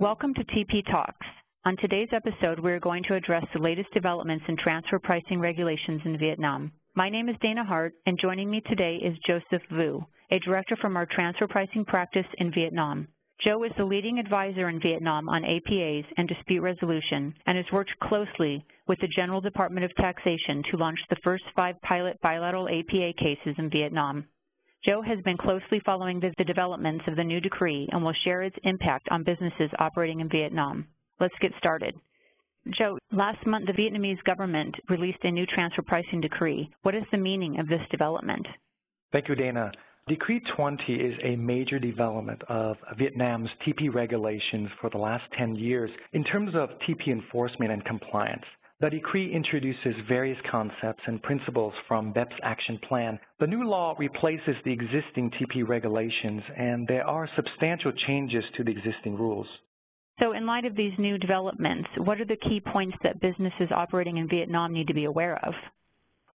Welcome to TP Talks. On today's episode, we're going to address the latest developments in transfer pricing regulations in Vietnam. My name is Dana Hart, and joining me today is Joseph Vu, a director from our transfer pricing practice in Vietnam. Joe is the leading advisor in Vietnam on APAs and dispute resolution and has worked closely with the General Department of Taxation to launch the first five pilot bilateral APA cases in Vietnam. Joe has been closely following the, developments of the new decree and will share its impact on businesses operating in Vietnam. Let's get started. Joe, last month the Vietnamese government released a new transfer pricing decree. What is the meaning of this development? Thank you, Dana. Decree 20 is a major development of Vietnam's TP regulations for the last 10 years in terms of TP enforcement and compliance. The decree introduces various concepts and principles from BEPS action plan. The new law replaces the existing TP regulations, and there are substantial changes to the existing rules. So in light of these new developments, what are the key points that businesses operating in Vietnam need to be aware of?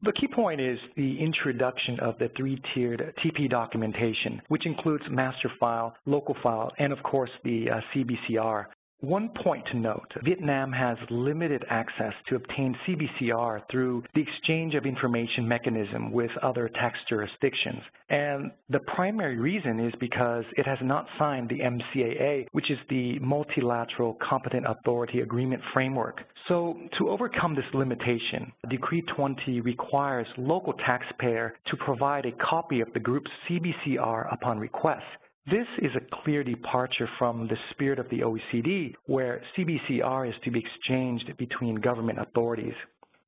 The key point is the introduction of the three-tiered TP documentation, which includes master file, local file, and of course the uh, CBCR. One point to note, Vietnam has limited access to obtain CBCR through the exchange of information mechanism with other tax jurisdictions. And the primary reason is because it has not signed the MCAA, which is the Multilateral Competent Authority Agreement Framework. So to overcome this limitation, Decree 20 requires local taxpayer to provide a copy of the group's CBCR upon request. This is a clear departure from the spirit of the OECD, where CBCR is to be exchanged between government authorities.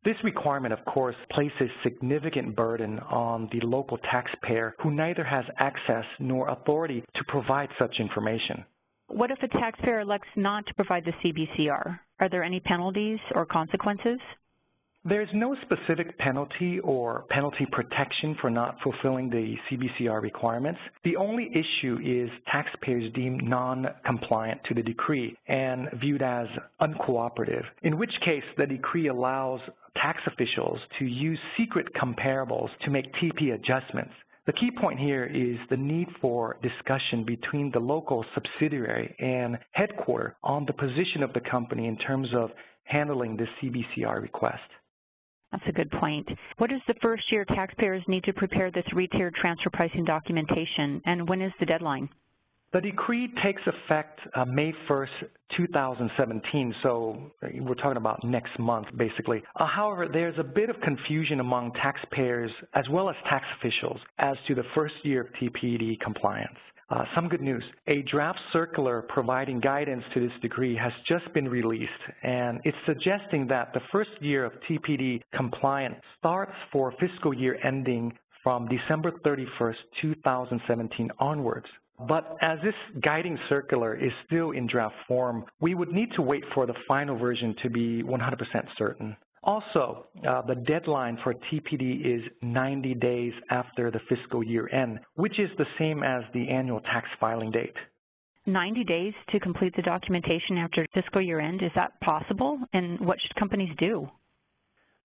This requirement, of course, places significant burden on the local taxpayer who neither has access nor authority to provide such information. What if a taxpayer elects not to provide the CBCR? Are there any penalties or consequences? There's no specific penalty or penalty protection for not fulfilling the CBCR requirements. The only issue is taxpayers deemed non-compliant to the decree and viewed as uncooperative, in which case the decree allows tax officials to use secret comparables to make TP adjustments. The key point here is the need for discussion between the local subsidiary and headquarter on the position of the company in terms of handling the CBCR request. That's a good point. What does the first year taxpayers need to prepare the three-tiered transfer pricing documentation, and when is the deadline? The decree takes effect uh, May 1st, 2017, so we're talking about next month, basically. Uh, however, there's a bit of confusion among taxpayers as well as tax officials as to the first year of TPD compliance. Uh, some good news. A draft circular providing guidance to this decree has just been released, and it's suggesting that the first year of TPD compliance starts for fiscal year ending from December 31st, 2017 onwards. But as this guiding circular is still in draft form, we would need to wait for the final version to be 100% certain. Also, uh, the deadline for TPD is 90 days after the fiscal year end, which is the same as the annual tax filing date. 90 days to complete the documentation after fiscal year end, is that possible? And what should companies do?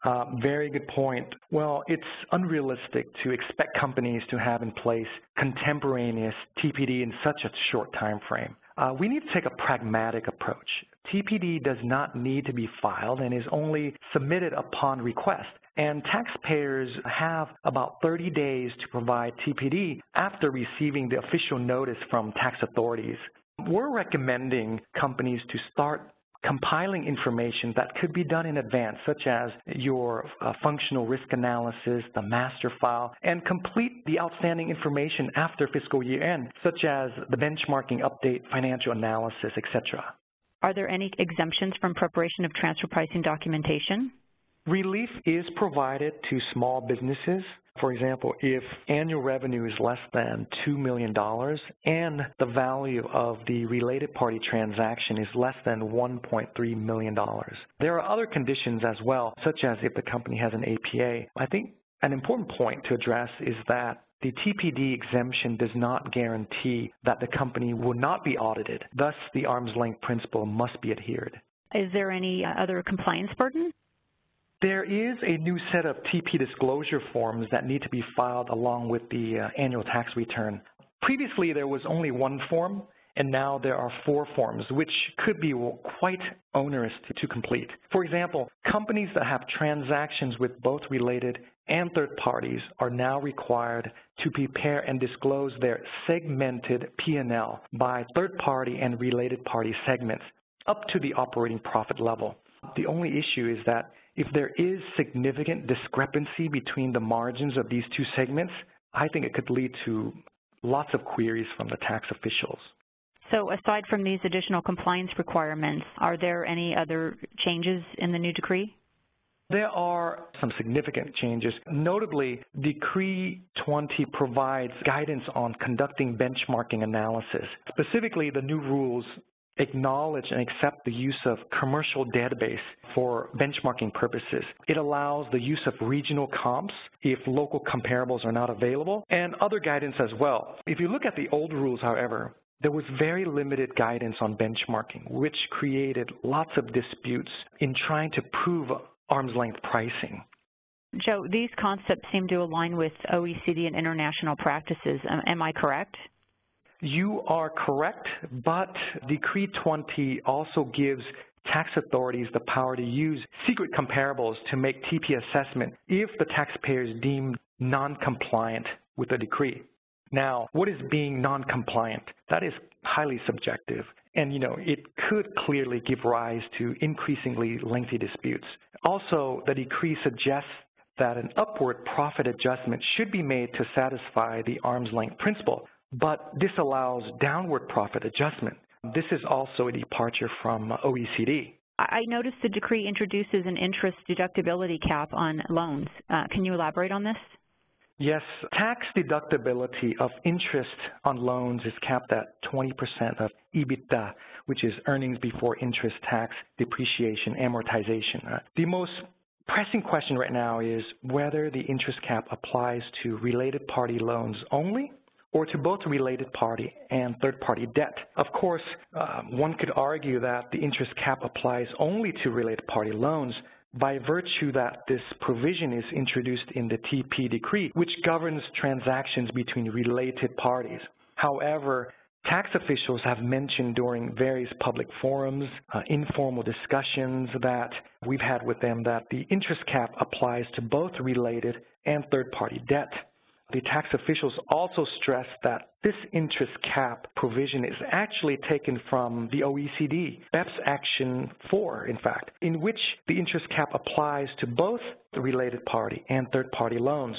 Uh, very good point. Well, it's unrealistic to expect companies to have in place contemporaneous TPD in such a short time frame. Uh, we need to take a pragmatic approach. TPD does not need to be filed and is only submitted upon request. And taxpayers have about 30 days to provide TPD after receiving the official notice from tax authorities. We're recommending companies to start compiling information that could be done in advance, such as your uh, functional risk analysis, the master file, and complete the outstanding information after fiscal year end, such as the benchmarking update, financial analysis, etc. Are there any exemptions from preparation of transfer pricing documentation? Relief is provided to small businesses. For example, if annual revenue is less than $2 million and the value of the related party transaction is less than $1.3 million. There are other conditions as well, such as if the company has an APA. I think an important point to address is that the TPD exemption does not guarantee that the company will not be audited. Thus, the arm's length principle must be adhered. Is there any other compliance burden? There is a new set of TP disclosure forms that need to be filed along with the uh, annual tax return. Previously, there was only one form, and now there are four forms, which could be quite onerous to, to complete. For example, companies that have transactions with both related and third parties are now required to prepare and disclose their segmented P&L by third party and related party segments up to the operating profit level. The only issue is that if there is significant discrepancy between the margins of these two segments, I think it could lead to lots of queries from the tax officials. So aside from these additional compliance requirements, are there any other changes in the new decree? There are some significant changes. Notably, Decree 20 provides guidance on conducting benchmarking analysis. Specifically, the new rules acknowledge and accept the use of commercial database for benchmarking purposes. It allows the use of regional comps if local comparables are not available, and other guidance as well. If you look at the old rules, however, there was very limited guidance on benchmarking, which created lots of disputes in trying to prove arm's length pricing. Joe, these concepts seem to align with OECD and international practices. Am I correct? You are correct, but Decree 20 also gives tax authorities the power to use secret comparables to make TP assessment if the taxpayer is deemed non-compliant with the decree. Now, what is being non-compliant? That is highly subjective, and you know, it could clearly give rise to increasingly lengthy disputes. Also, the decree suggests that an upward profit adjustment should be made to satisfy the arm's length principle, but this allows downward profit adjustment. This is also a departure from OECD. I noticed the decree introduces an interest deductibility cap on loans. Uh, can you elaborate on this? Yes, tax deductibility of interest on loans is capped at 20% of EBITDA, which is earnings before interest, tax, depreciation, amortization. The most pressing question right now is whether the interest cap applies to related party loans only or to both related party and third party debt. Of course, uh, one could argue that the interest cap applies only to related party loans, by virtue that this provision is introduced in the TP decree, which governs transactions between related parties. However, tax officials have mentioned during various public forums, uh, informal discussions that we've had with them that the interest cap applies to both related and third-party debt. The tax officials also stressed that this interest cap provision is actually taken from the OECD, BEPS Action 4, in fact, in which the interest cap applies to both the related party and third-party loans.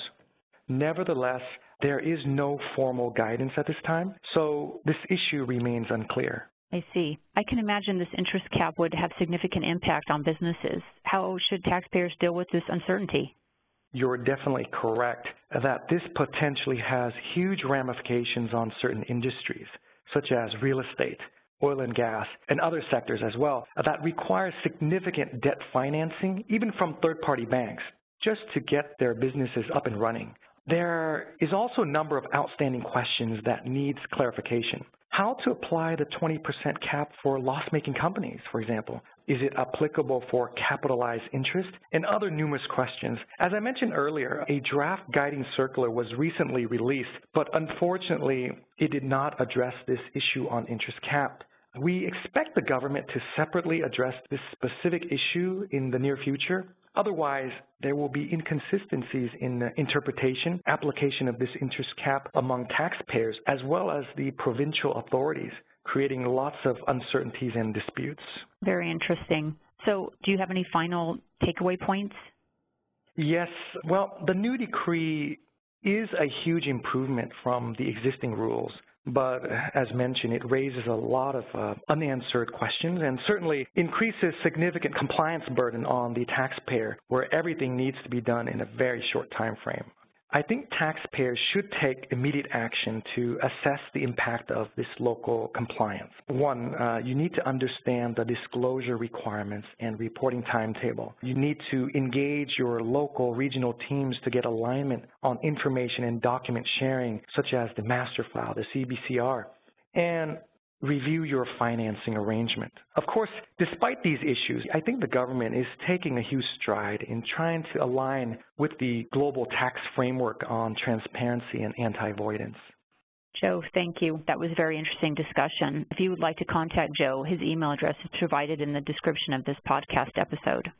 Nevertheless, there is no formal guidance at this time, so this issue remains unclear. I see. I can imagine this interest cap would have significant impact on businesses. How should taxpayers deal with this uncertainty? You're definitely correct that this potentially has huge ramifications on certain industries, such as real estate, oil and gas, and other sectors as well, that require significant debt financing, even from third-party banks, just to get their businesses up and running. There is also a number of outstanding questions that needs clarification. How to apply the 20% cap for loss-making companies, for example. Is it applicable for capitalized interest? And other numerous questions. As I mentioned earlier, a draft guiding circular was recently released, but unfortunately, it did not address this issue on interest cap. We expect the government to separately address this specific issue in the near future. Otherwise, there will be inconsistencies in the interpretation, application of this interest cap among taxpayers as well as the provincial authorities, creating lots of uncertainties and disputes. Very interesting. So do you have any final takeaway points? Yes. Well, the new decree is a huge improvement from the existing rules but as mentioned, it raises a lot of uh, unanswered questions and certainly increases significant compliance burden on the taxpayer where everything needs to be done in a very short time frame. I think taxpayers should take immediate action to assess the impact of this local compliance. One, uh, you need to understand the disclosure requirements and reporting timetable. You need to engage your local regional teams to get alignment on information and document sharing, such as the master file, the CBCR. And review your financing arrangement. Of course, despite these issues, I think the government is taking a huge stride in trying to align with the global tax framework on transparency and anti-avoidance. Joe, thank you. That was a very interesting discussion. If you would like to contact Joe, his email address is provided in the description of this podcast episode.